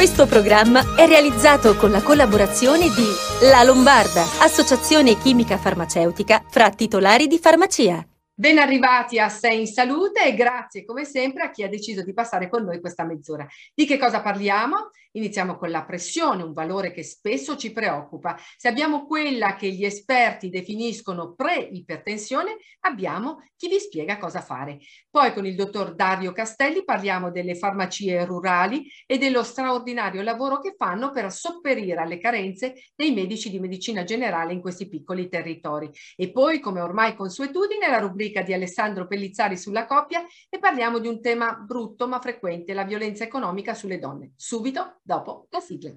Questo programma è realizzato con la collaborazione di La Lombarda, associazione chimica farmaceutica fra titolari di farmacia. Ben arrivati a Sei in Salute e grazie come sempre a chi ha deciso di passare con noi questa mezz'ora. Di che cosa parliamo? Iniziamo con la pressione, un valore che spesso ci preoccupa. Se abbiamo quella che gli esperti definiscono pre-ipertensione, abbiamo chi vi spiega cosa fare. Poi con il dottor Dario Castelli parliamo delle farmacie rurali e dello straordinario lavoro che fanno per sopperire alle carenze dei medici di medicina generale in questi piccoli territori. E poi, come ormai consuetudine, la rubrica di Alessandro Pellizzari sulla coppia e parliamo di un tema brutto ma frequente, la violenza economica sulle donne. Subito dopo la sigla.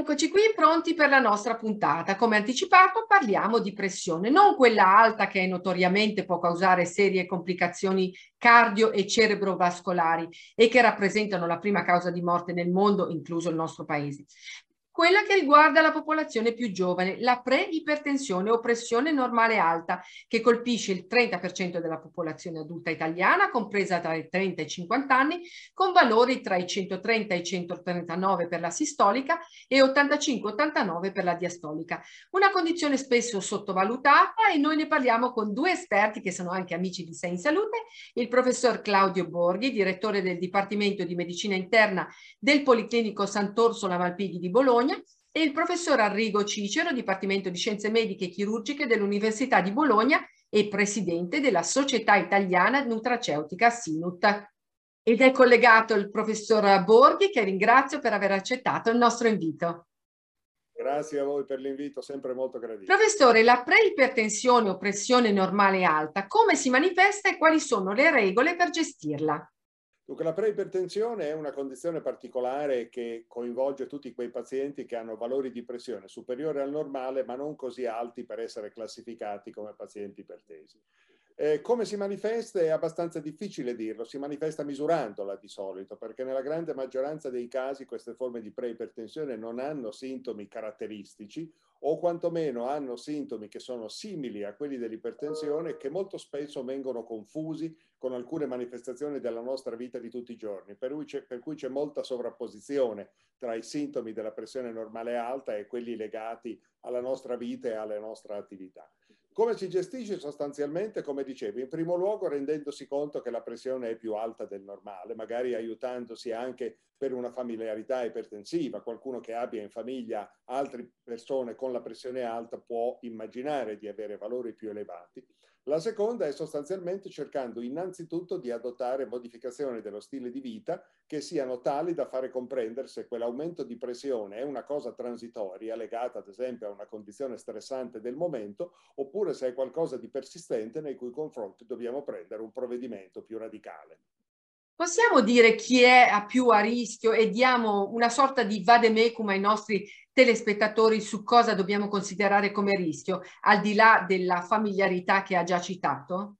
Eccoci qui pronti per la nostra puntata. Come anticipato parliamo di pressione, non quella alta che notoriamente può causare serie complicazioni cardio e cerebrovascolari e che rappresentano la prima causa di morte nel mondo, incluso il nostro paese quella che riguarda la popolazione più giovane, la pre-ipertensione o pressione normale alta, che colpisce il 30% della popolazione adulta italiana, compresa tra i 30 e i 50 anni, con valori tra i 130 e i 139 per la sistolica e 85-89 per la diastolica. Una condizione spesso sottovalutata e noi ne parliamo con due esperti che sono anche amici di Sei in Salute, il professor Claudio Borghi, direttore del Dipartimento di Medicina Interna del Policlinico Sant'Orsola Malpighi di Bologna, Bologna e il professor Arrigo Cicero, Dipartimento di Scienze Mediche e Chirurgiche dell'Università di Bologna e presidente della Società Italiana Nutraceutica Sinut. Ed è collegato il professor Borghi che ringrazio per aver accettato il nostro invito. Grazie a voi per l'invito, sempre molto gradito. Professore, la preipertensione o pressione normale alta, come si manifesta e quali sono le regole per gestirla? Dunque, la preipertensione è una condizione particolare che coinvolge tutti quei pazienti che hanno valori di pressione superiori al normale, ma non così alti per essere classificati come pazienti ipertesi. Eh, come si manifesta è abbastanza difficile dirlo, si manifesta misurandola di solito, perché nella grande maggioranza dei casi queste forme di preipertensione non hanno sintomi caratteristici o quantomeno hanno sintomi che sono simili a quelli dell'ipertensione che molto spesso vengono confusi con alcune manifestazioni della nostra vita di tutti i giorni, per cui c'è molta sovrapposizione tra i sintomi della pressione normale alta e quelli legati alla nostra vita e alla nostra attività. Come si gestisce sostanzialmente, come dicevo, in primo luogo rendendosi conto che la pressione è più alta del normale, magari aiutandosi anche per una familiarità ipertensiva. Qualcuno che abbia in famiglia altre persone con la pressione alta può immaginare di avere valori più elevati. La seconda è sostanzialmente cercando innanzitutto di adottare modificazioni dello stile di vita che siano tali da fare comprendere se quell'aumento di pressione è una cosa transitoria legata ad esempio a una condizione stressante del momento oppure se è qualcosa di persistente nei cui confronti dobbiamo prendere un provvedimento più radicale. Possiamo dire chi è a più a rischio e diamo una sorta di vademecum ai nostri telespettatori su cosa dobbiamo considerare come rischio, al di là della familiarità che ha già citato?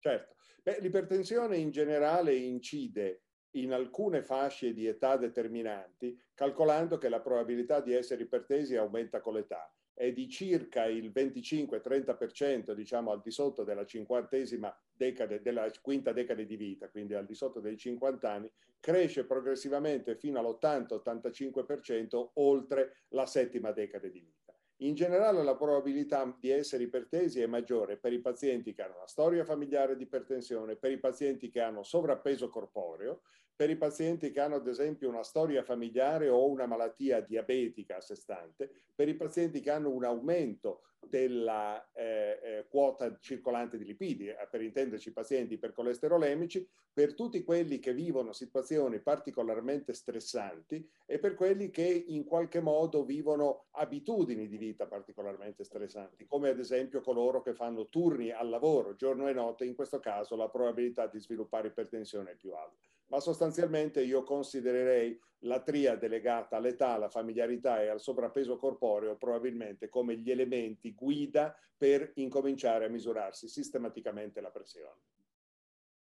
Certo. l'ipertensione in generale incide in alcune fasce di età determinanti, calcolando che la probabilità di essere ipertesi aumenta con l'età è di circa il 25-30%, diciamo al di sotto della cinquantesima decade, della quinta decade di vita, quindi al di sotto dei 50 anni, cresce progressivamente fino all'80-85% oltre la settima decade di vita. In generale la probabilità di essere ipertesi è maggiore per i pazienti che hanno una storia familiare di ipertensione, per i pazienti che hanno sovrappeso corporeo, per i pazienti che hanno ad esempio una storia familiare o una malattia diabetica a sé stante, per i pazienti che hanno un aumento della eh, eh, quota circolante di lipidi, eh, per intenderci pazienti ipercolesterolemici, per tutti quelli che vivono situazioni particolarmente stressanti e per quelli che in qualche modo vivono abitudini di vita particolarmente stressanti, come ad esempio coloro che fanno turni al lavoro giorno e notte, in questo caso la probabilità di sviluppare ipertensione è più alta. Ma sostanzialmente io considererei la triade legata all'età, alla familiarità e al sovrappeso corporeo probabilmente come gli elementi guida per incominciare a misurarsi sistematicamente la pressione.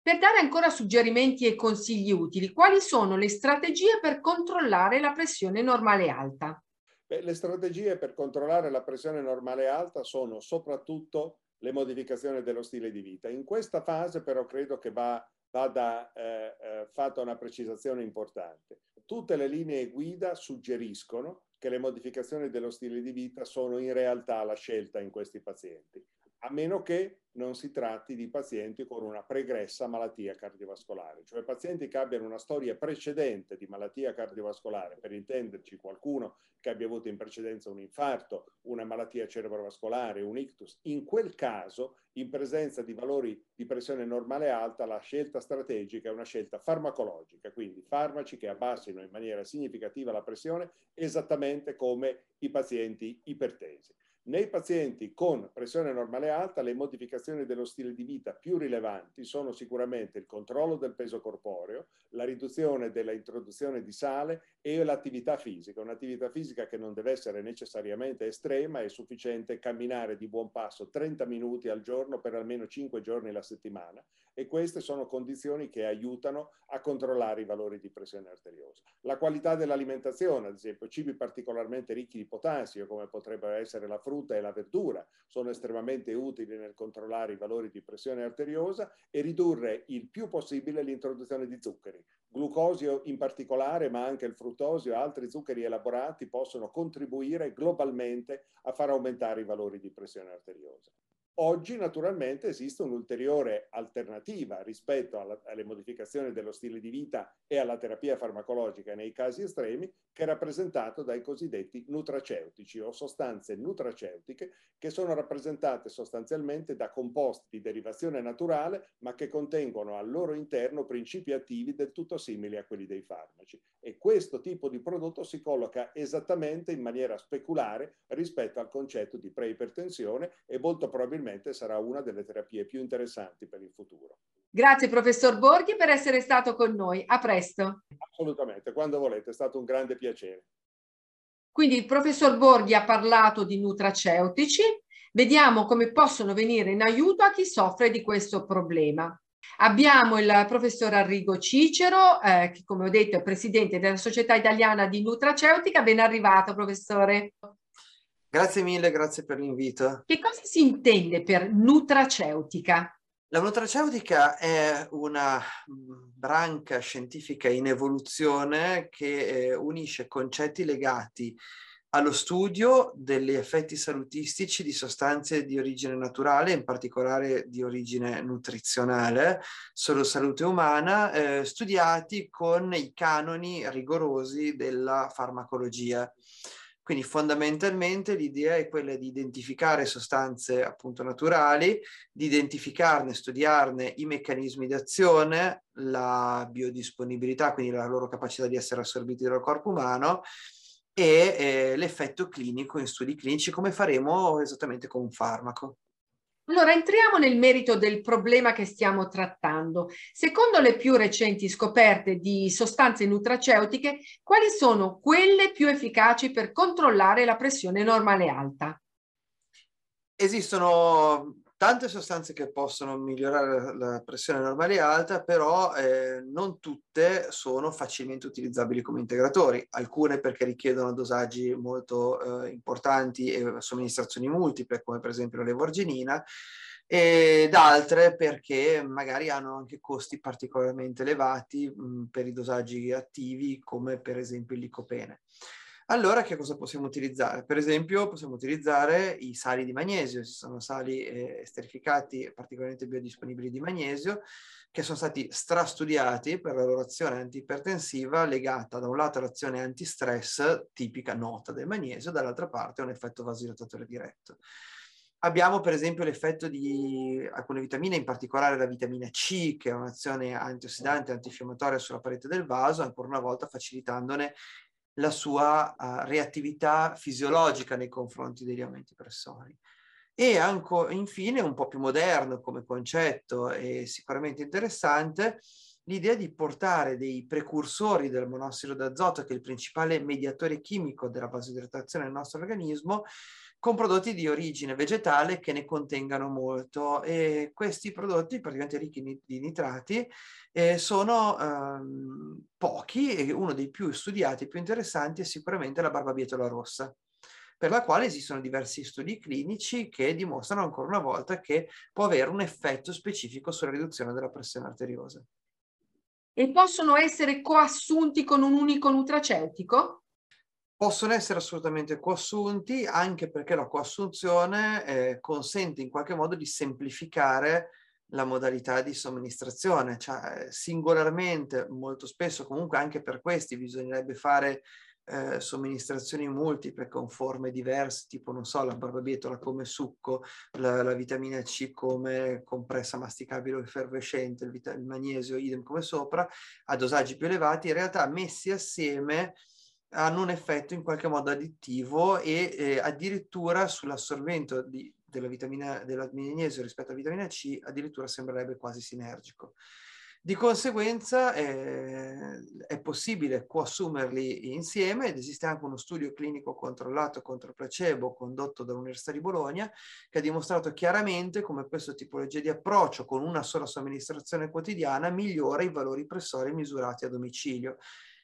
Per dare ancora suggerimenti e consigli utili, quali sono le strategie per controllare la pressione normale alta? Beh, le strategie per controllare la pressione normale alta sono soprattutto le modificazioni dello stile di vita. In questa fase però credo che va, vada eh, eh, fatta una precisazione importante. Tutte le linee guida suggeriscono che le modificazioni dello stile di vita sono in realtà la scelta in questi pazienti a meno che non si tratti di pazienti con una pregressa malattia cardiovascolare, cioè pazienti che abbiano una storia precedente di malattia cardiovascolare, per intenderci qualcuno che abbia avuto in precedenza un infarto, una malattia cerebrovascolare, un ictus. In quel caso, in presenza di valori di pressione normale alta, la scelta strategica è una scelta farmacologica, quindi farmaci che abbassino in maniera significativa la pressione esattamente come i pazienti ipertesi. Nei pazienti con pressione normale alta le modificazioni dello stile di vita più rilevanti sono sicuramente il controllo del peso corporeo, la riduzione della introduzione di sale e l'attività fisica. Un'attività fisica che non deve essere necessariamente estrema, è sufficiente camminare di buon passo 30 minuti al giorno per almeno 5 giorni alla settimana e queste sono condizioni che aiutano a controllare i valori di pressione arteriosa. La qualità dell'alimentazione, ad esempio cibi particolarmente ricchi di potassio come potrebbero essere la frutta e la verdura, sono estremamente utili nel controllare i valori di pressione arteriosa e ridurre il più possibile l'introduzione di zuccheri. Glucosio in particolare, ma anche il fruttosio e altri zuccheri elaborati possono contribuire globalmente a far aumentare i valori di pressione arteriosa. Oggi naturalmente esiste un'ulteriore alternativa rispetto alla, alle modificazioni dello stile di vita e alla terapia farmacologica nei casi estremi, che è rappresentato dai cosiddetti nutraceutici o sostanze nutraceutiche che sono rappresentate sostanzialmente da composti di derivazione naturale ma che contengono al loro interno principi attivi del tutto simili a quelli dei farmaci. E questo tipo di prodotto si colloca esattamente in maniera speculare rispetto al concetto di preipertensione e molto probabilmente probabilmente sarà una delle terapie più interessanti per il futuro. Grazie professor Borghi per essere stato con noi. A presto. Assolutamente, quando volete, è stato un grande piacere. Quindi il professor Borghi ha parlato di nutraceutici. Vediamo come possono venire in aiuto a chi soffre di questo problema. Abbiamo il professor Arrigo Cicero, eh, che come ho detto è presidente della Società Italiana di Nutraceutica. Ben arrivato, professore. Grazie mille, grazie per l'invito. Che cosa si intende per nutraceutica? La nutraceutica è una mm, branca scientifica in evoluzione che eh, unisce concetti legati allo studio degli effetti salutistici di sostanze di origine naturale, in particolare di origine nutrizionale, solo salute umana, eh, studiati con i canoni rigorosi della farmacologia. Quindi fondamentalmente l'idea è quella di identificare sostanze appunto naturali, di identificarne, studiarne i meccanismi di azione, la biodisponibilità, quindi la loro capacità di essere assorbiti dal corpo umano e eh, l'effetto clinico in studi clinici come faremo esattamente con un farmaco. Allora, entriamo nel merito del problema che stiamo trattando. Secondo le più recenti scoperte di sostanze nutraceutiche, quali sono quelle più efficaci per controllare la pressione normale alta? Esistono tante sostanze che possono migliorare la pressione normale alta, però eh, non tutte sono facilmente utilizzabili come integratori, alcune perché richiedono dosaggi molto eh, importanti e somministrazioni multiple, come per esempio la levorgenina, ed altre perché magari hanno anche costi particolarmente elevati mh, per i dosaggi attivi, come per esempio il licopene. Allora che cosa possiamo utilizzare? Per esempio possiamo utilizzare i sali di magnesio, ci sono sali eh, esterificati particolarmente biodisponibili di magnesio che sono stati strastudiati per la loro azione antiipertensiva legata da un lato all'azione antistress tipica nota del magnesio, dall'altra parte a un effetto vasodilatatore diretto. Abbiamo per esempio l'effetto di alcune vitamine, in particolare la vitamina C, che ha un'azione antiossidante antinfiammatoria sulla parete del vaso, ancora una volta facilitandone la sua uh, reattività fisiologica nei confronti degli aumenti pressori. E anche, infine, un po' più moderno come concetto e sicuramente interessante, l'idea di portare dei precursori del monossido d'azoto, che è il principale mediatore chimico della vasodilatazione nel nostro organismo, con prodotti di origine vegetale che ne contengano molto e questi prodotti praticamente ricchi di nitrati eh, sono ehm, pochi e uno dei più studiati, più interessanti è sicuramente la barbabietola rossa per la quale esistono diversi studi clinici che dimostrano ancora una volta che può avere un effetto specifico sulla riduzione della pressione arteriosa. E possono essere coassunti con un unico nutraceutico? possono essere assolutamente coassunti anche perché la coassunzione eh, consente in qualche modo di semplificare la modalità di somministrazione, cioè singolarmente molto spesso comunque anche per questi bisognerebbe fare eh, somministrazioni multiple con forme diverse, tipo non so, la barbabietola come succo, la, la vitamina C come compressa masticabile o effervescente, il, vita- il magnesio idem come sopra, a dosaggi più elevati, in realtà messi assieme hanno un effetto in qualche modo additivo e eh, addirittura sull'assorbimento di, della vitamina della magnesio rispetto alla vitamina C addirittura sembrerebbe quasi sinergico. Di conseguenza eh, è possibile coassumerli insieme ed esiste anche uno studio clinico controllato contro placebo condotto dall'Università di Bologna che ha dimostrato chiaramente come questa tipologia di approccio con una sola somministrazione quotidiana migliora i valori pressori misurati a domicilio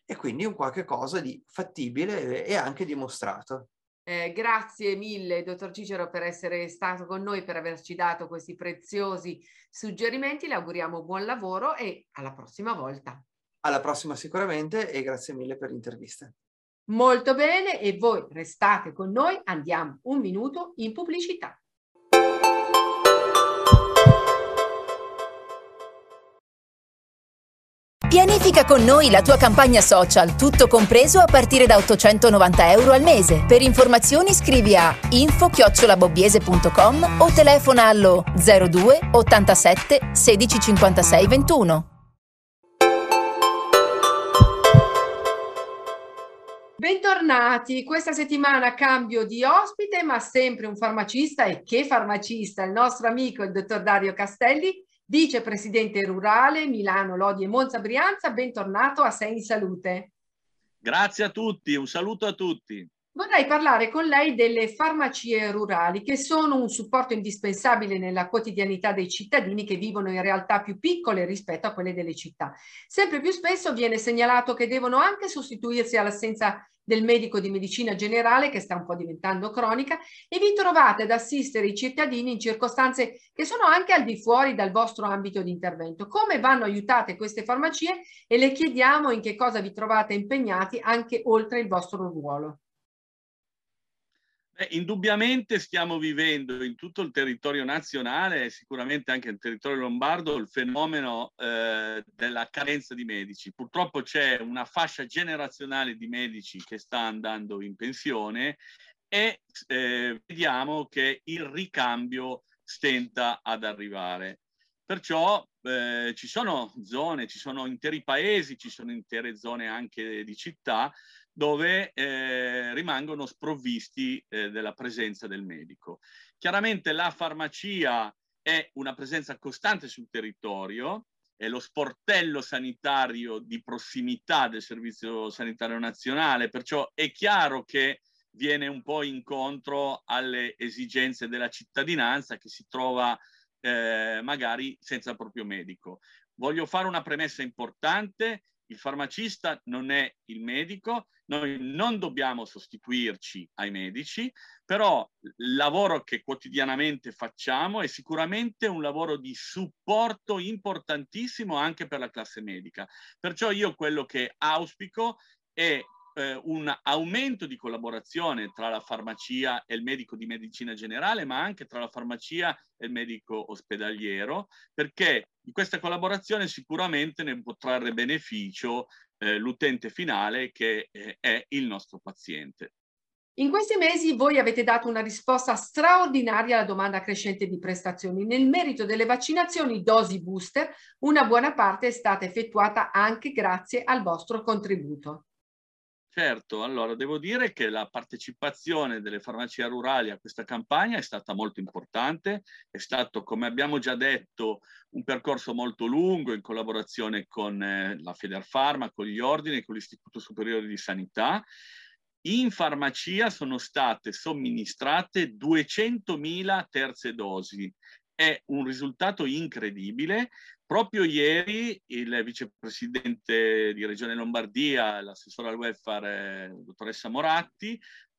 e quindi un qualche cosa di fattibile e anche dimostrato. Eh, grazie mille, dottor Cicero, per essere stato con noi, per averci dato questi preziosi suggerimenti. Le auguriamo buon lavoro e alla prossima volta. Alla prossima sicuramente e grazie mille per l'intervista. Molto bene e voi restate con noi, andiamo un minuto in pubblicità. Pianifica con noi la tua campagna social, tutto compreso a partire da 890 euro al mese. Per informazioni scrivi a info-bobbiese.com o telefona allo 02 87 16 56 21. Bentornati, questa settimana cambio di ospite, ma sempre un farmacista e che farmacista, il nostro amico il dottor Dario Castelli, vicepresidente rurale Milano, Lodi e Monza Brianza, bentornato a Sei in Salute. Grazie a tutti, un saluto a tutti. Vorrei parlare con lei delle farmacie rurali che sono un supporto indispensabile nella quotidianità dei cittadini che vivono in realtà più piccole rispetto a quelle delle città. Sempre più spesso viene segnalato che devono anche sostituirsi all'assenza del medico di medicina generale che sta un po' diventando cronica e vi trovate ad assistere i cittadini in circostanze che sono anche al di fuori dal vostro ambito di intervento. Come vanno aiutate queste farmacie e le chiediamo in che cosa vi trovate impegnati anche oltre il vostro ruolo. Beh, indubbiamente stiamo vivendo in tutto il territorio nazionale e sicuramente anche nel territorio lombardo il fenomeno eh, della carenza di medici. Purtroppo c'è una fascia generazionale di medici che sta andando in pensione e eh, vediamo che il ricambio stenta ad arrivare. Perciò eh, ci sono zone, ci sono interi paesi, ci sono intere zone anche di città dove eh, rimangono sprovvisti eh, della presenza del medico. Chiaramente la farmacia è una presenza costante sul territorio, è lo sportello sanitario di prossimità del Servizio Sanitario Nazionale, perciò è chiaro che viene un po' incontro alle esigenze della cittadinanza che si trova eh, magari senza proprio medico. Voglio fare una premessa importante, il farmacista non è il medico, noi non dobbiamo sostituirci ai medici, però il lavoro che quotidianamente facciamo è sicuramente un lavoro di supporto importantissimo anche per la classe medica. Perciò io quello che auspico è eh, un aumento di collaborazione tra la farmacia e il medico di medicina generale, ma anche tra la farmacia e il medico ospedaliero, perché di questa collaborazione sicuramente ne può trarre beneficio eh, l'utente finale che eh, è il nostro paziente. In questi mesi voi avete dato una risposta straordinaria alla domanda crescente di prestazioni. Nel merito delle vaccinazioni dosi booster, una buona parte è stata effettuata anche grazie al vostro contributo. Certo, allora devo dire che la partecipazione delle farmacie rurali a questa campagna è stata molto importante, è stato, come abbiamo già detto, un percorso molto lungo in collaborazione con eh, la Federfarma, con gli ordini e con l'Istituto Superiore di Sanità. In farmacia sono state somministrate 200.000 terze dosi. È un risultato incredibile Proprio ieri il vicepresidente di Regione Lombardia, l'assessore al welfare, dottoressa Moratti,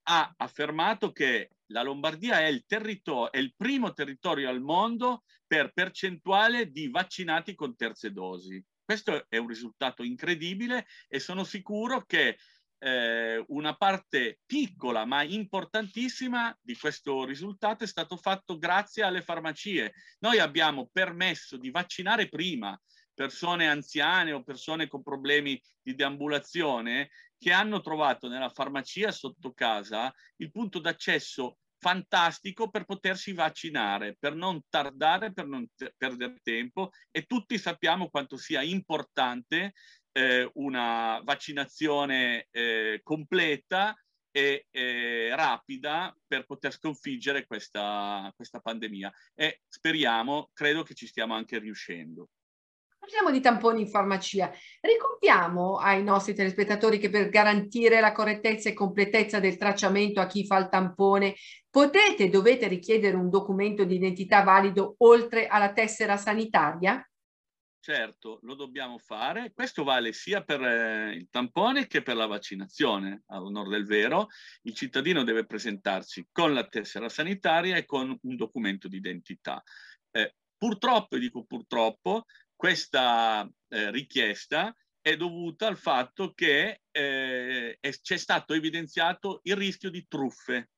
ha affermato che la Lombardia è il, è il primo territorio al mondo per percentuale di vaccinati con terze dosi. Questo è un risultato incredibile e sono sicuro che eh, una parte piccola ma importantissima di questo risultato è stato fatto grazie alle farmacie. Noi abbiamo permesso di vaccinare prima persone anziane o persone con problemi di deambulazione che hanno trovato nella farmacia sotto casa il punto d'accesso fantastico per potersi vaccinare, per non tardare, per non perdere tempo e tutti sappiamo quanto sia importante eh, una vaccinazione eh, completa e eh, rapida per poter sconfiggere questa, questa pandemia e speriamo, credo che ci stiamo anche riuscendo. Parliamo di tamponi in farmacia. Ricordiamo ai nostri telespettatori che per garantire la correttezza e completezza del tracciamento a chi fa il tampone potete e dovete richiedere un documento di identità valido oltre alla tessera sanitaria? Certo, lo dobbiamo fare. Questo vale sia per eh, il tampone che per la vaccinazione. All'onore del vero, il cittadino deve presentarsi con la tessera sanitaria e con un documento di identità. Eh, purtroppo, e dico purtroppo, questa eh, richiesta è dovuta al fatto che eh, c'è stato evidenziato il rischio di truffe,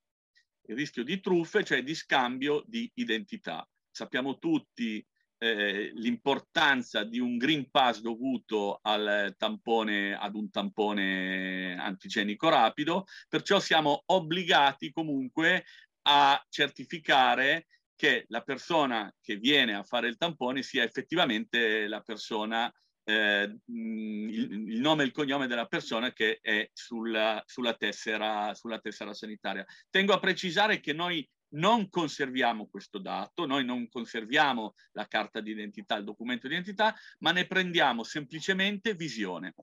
il rischio di truffe, cioè di scambio di identità. Sappiamo tutti eh, l'importanza di un Green Pass dovuto al tampone, ad un tampone antigenico rapido, perciò siamo obbligati comunque a certificare che la persona che viene a fare il tampone sia effettivamente la persona, eh, il, il, nome e il cognome della persona che è sulla, sulla, tessera, sulla tessera sanitaria. Tengo a precisare che noi non conserviamo questo dato, noi non conserviamo la carta d'identità, il documento di identità, ma ne prendiamo semplicemente visione.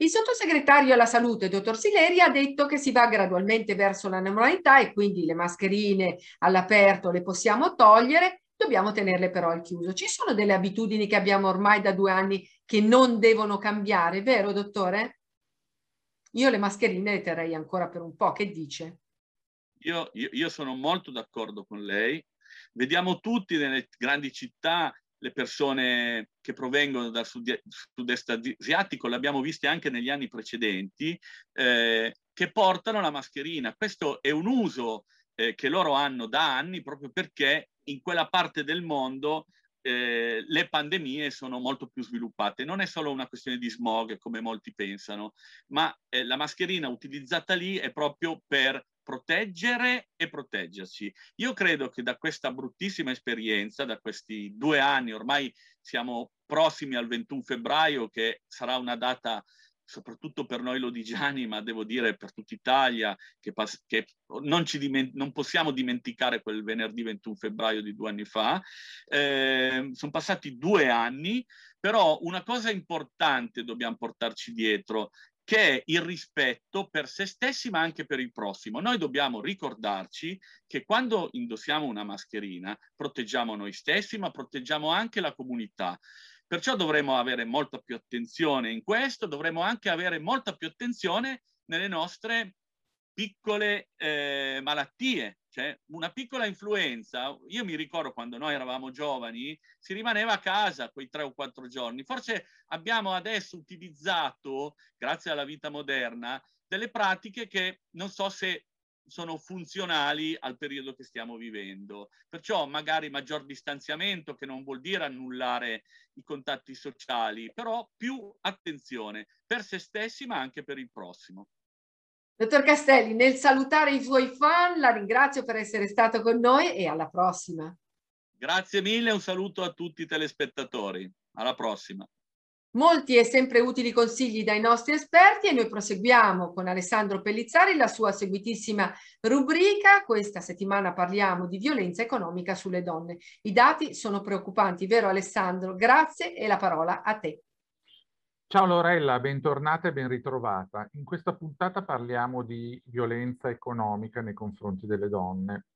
Il sottosegretario alla salute, dottor Sileri, ha detto che si va gradualmente verso la normalità e quindi le mascherine all'aperto le possiamo togliere, dobbiamo tenerle però al chiuso. Ci sono delle abitudini che abbiamo ormai da due anni che non devono cambiare, vero dottore? Io le mascherine le terrei ancora per un po', che dice? Io, io, io sono molto d'accordo con lei. Vediamo tutti nelle grandi città le persone che provengono dal sud-est asiatico, l'abbiamo visto anche negli anni precedenti, eh, che portano la mascherina. Questo è un uso eh, che loro hanno da anni proprio perché in quella parte del mondo eh, le pandemie sono molto più sviluppate. Non è solo una questione di smog, come molti pensano, ma eh, la mascherina utilizzata lì è proprio per proteggere e proteggersi. Io credo che da questa bruttissima esperienza, da questi due anni, ormai siamo prossimi al 21 febbraio, che sarà una data soprattutto per noi lodigiani, ma devo dire per tutta Italia, che, che non, diment- non, possiamo dimenticare quel venerdì 21 febbraio di due anni fa. Eh, sono passati due anni, però una cosa importante dobbiamo portarci dietro, che è il rispetto per se stessi ma anche per il prossimo. Noi dobbiamo ricordarci che quando indossiamo una mascherina proteggiamo noi stessi ma proteggiamo anche la comunità. Perciò dovremo avere molta più attenzione in questo, dovremo anche avere molta più attenzione nelle nostre piccole eh, malattie, cioè una piccola influenza. Io mi ricordo quando noi eravamo giovani, si rimaneva a casa quei tre o quattro giorni. Forse abbiamo adesso utilizzato, grazie alla vita moderna, delle pratiche che non so se sono funzionali al periodo che stiamo vivendo. Perciò magari maggior distanziamento, che non vuol dire annullare i contatti sociali, però più attenzione per se stessi ma anche per il prossimo. Dottor Castelli, nel salutare i suoi fan, la ringrazio per essere stato con noi e alla prossima. Grazie mille, un saluto a tutti i telespettatori. Alla prossima. Molti e sempre utili consigli dai nostri esperti e noi proseguiamo con Alessandro Pellizzari la sua seguitissima rubrica. Questa settimana parliamo di violenza economica sulle donne. I dati sono preoccupanti, vero Alessandro? Grazie e la parola a te. Ciao Lorella, bentornata e ben ritrovata. In questa puntata parliamo di violenza economica nei confronti delle donne.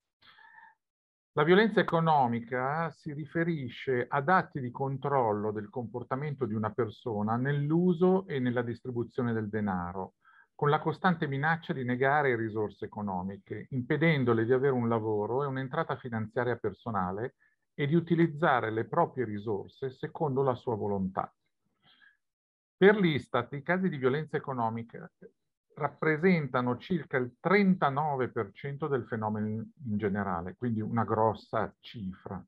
La violenza economica si riferisce ad atti di controllo del comportamento di una persona nell'uso e nella distribuzione del denaro, con la costante minaccia di negare risorse economiche, impedendole di avere un lavoro e un'entrata finanziaria personale e di utilizzare le proprie risorse secondo la sua volontà. Per l'Istat i casi di violenza economica rappresentano circa il 39% del fenomeno in generale, quindi una grossa cifra.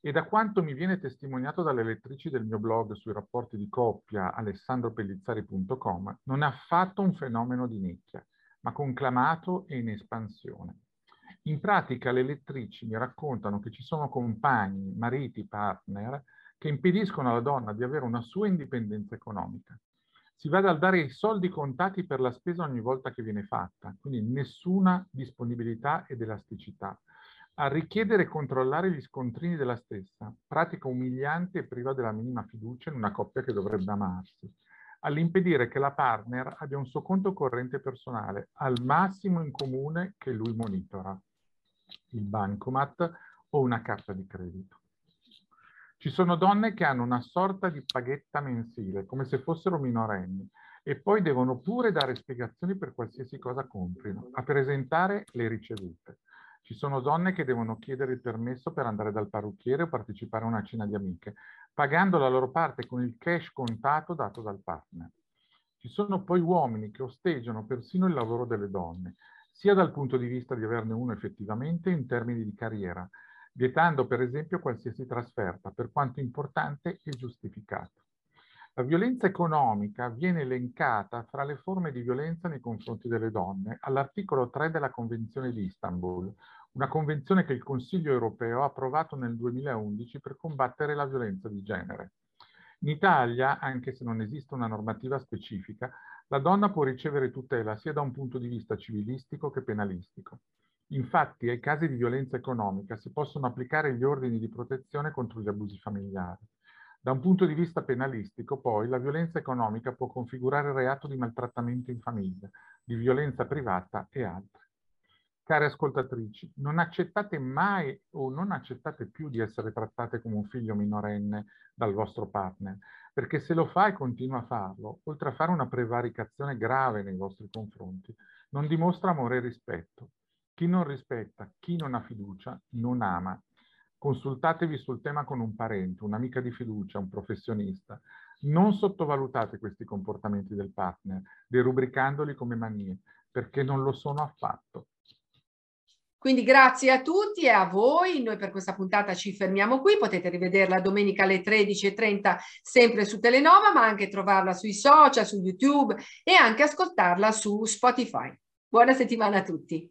E da quanto mi viene testimoniato dalle lettrici del mio blog sui rapporti di coppia alessandropellizzari.com, non è affatto un fenomeno di nicchia, ma conclamato e in espansione. In pratica le lettrici mi raccontano che ci sono compagni, mariti, partner che impediscono alla donna di avere una sua indipendenza economica si va dal dare i soldi contati per la spesa ogni volta che viene fatta, quindi nessuna disponibilità ed elasticità, a richiedere e controllare gli scontrini della stessa, pratica umiliante e priva della minima fiducia in una coppia che dovrebbe amarsi, all'impedire che la partner abbia un suo conto corrente personale, al massimo in comune che lui monitora, il bancomat o una carta di credito. Ci sono donne che hanno una sorta di paghetta mensile, come se fossero minorenni, e poi devono pure dare spiegazioni per qualsiasi cosa comprino, a presentare le ricevute. Ci sono donne che devono chiedere il permesso per andare dal parrucchiere o partecipare a una cena di amiche, pagando la loro parte con il cash contato dato dal partner. Ci sono poi uomini che osteggiano persino il lavoro delle donne, sia dal punto di vista di averne uno effettivamente in termini di carriera, vietando per esempio qualsiasi trasferta, per quanto importante e giustificato. La violenza economica viene elencata fra le forme di violenza nei confronti delle donne all'articolo 3 della Convenzione di Istanbul, una convenzione che il Consiglio europeo ha approvato nel 2011 per combattere la violenza di genere. In Italia, anche se non esiste una normativa specifica, la donna può ricevere tutela sia da un punto di vista civilistico che penalistico. Infatti, ai casi di violenza economica si possono applicare gli ordini di protezione contro gli abusi familiari. Da un punto di vista penalistico, poi, la violenza economica può configurare reato di maltrattamento in famiglia, di violenza privata e altri. Care ascoltatrici, non accettate mai o non accettate più di essere trattate come un figlio minorenne dal vostro partner, perché se lo fa e continua a farlo, oltre a fare una prevaricazione grave nei vostri confronti, non dimostra amore e rispetto, chi non rispetta, chi non ha fiducia, non ama. Consultatevi sul tema con un parente, un'amica di fiducia, un professionista. Non sottovalutate questi comportamenti del partner, derubricandoli come manie, perché non lo sono affatto. Quindi grazie a tutti e a voi, noi per questa puntata ci fermiamo qui, potete rivederla domenica alle 13.30 sempre su Telenova, ma anche trovarla sui social, su YouTube e anche ascoltarla su Spotify. Buona settimana a tutti.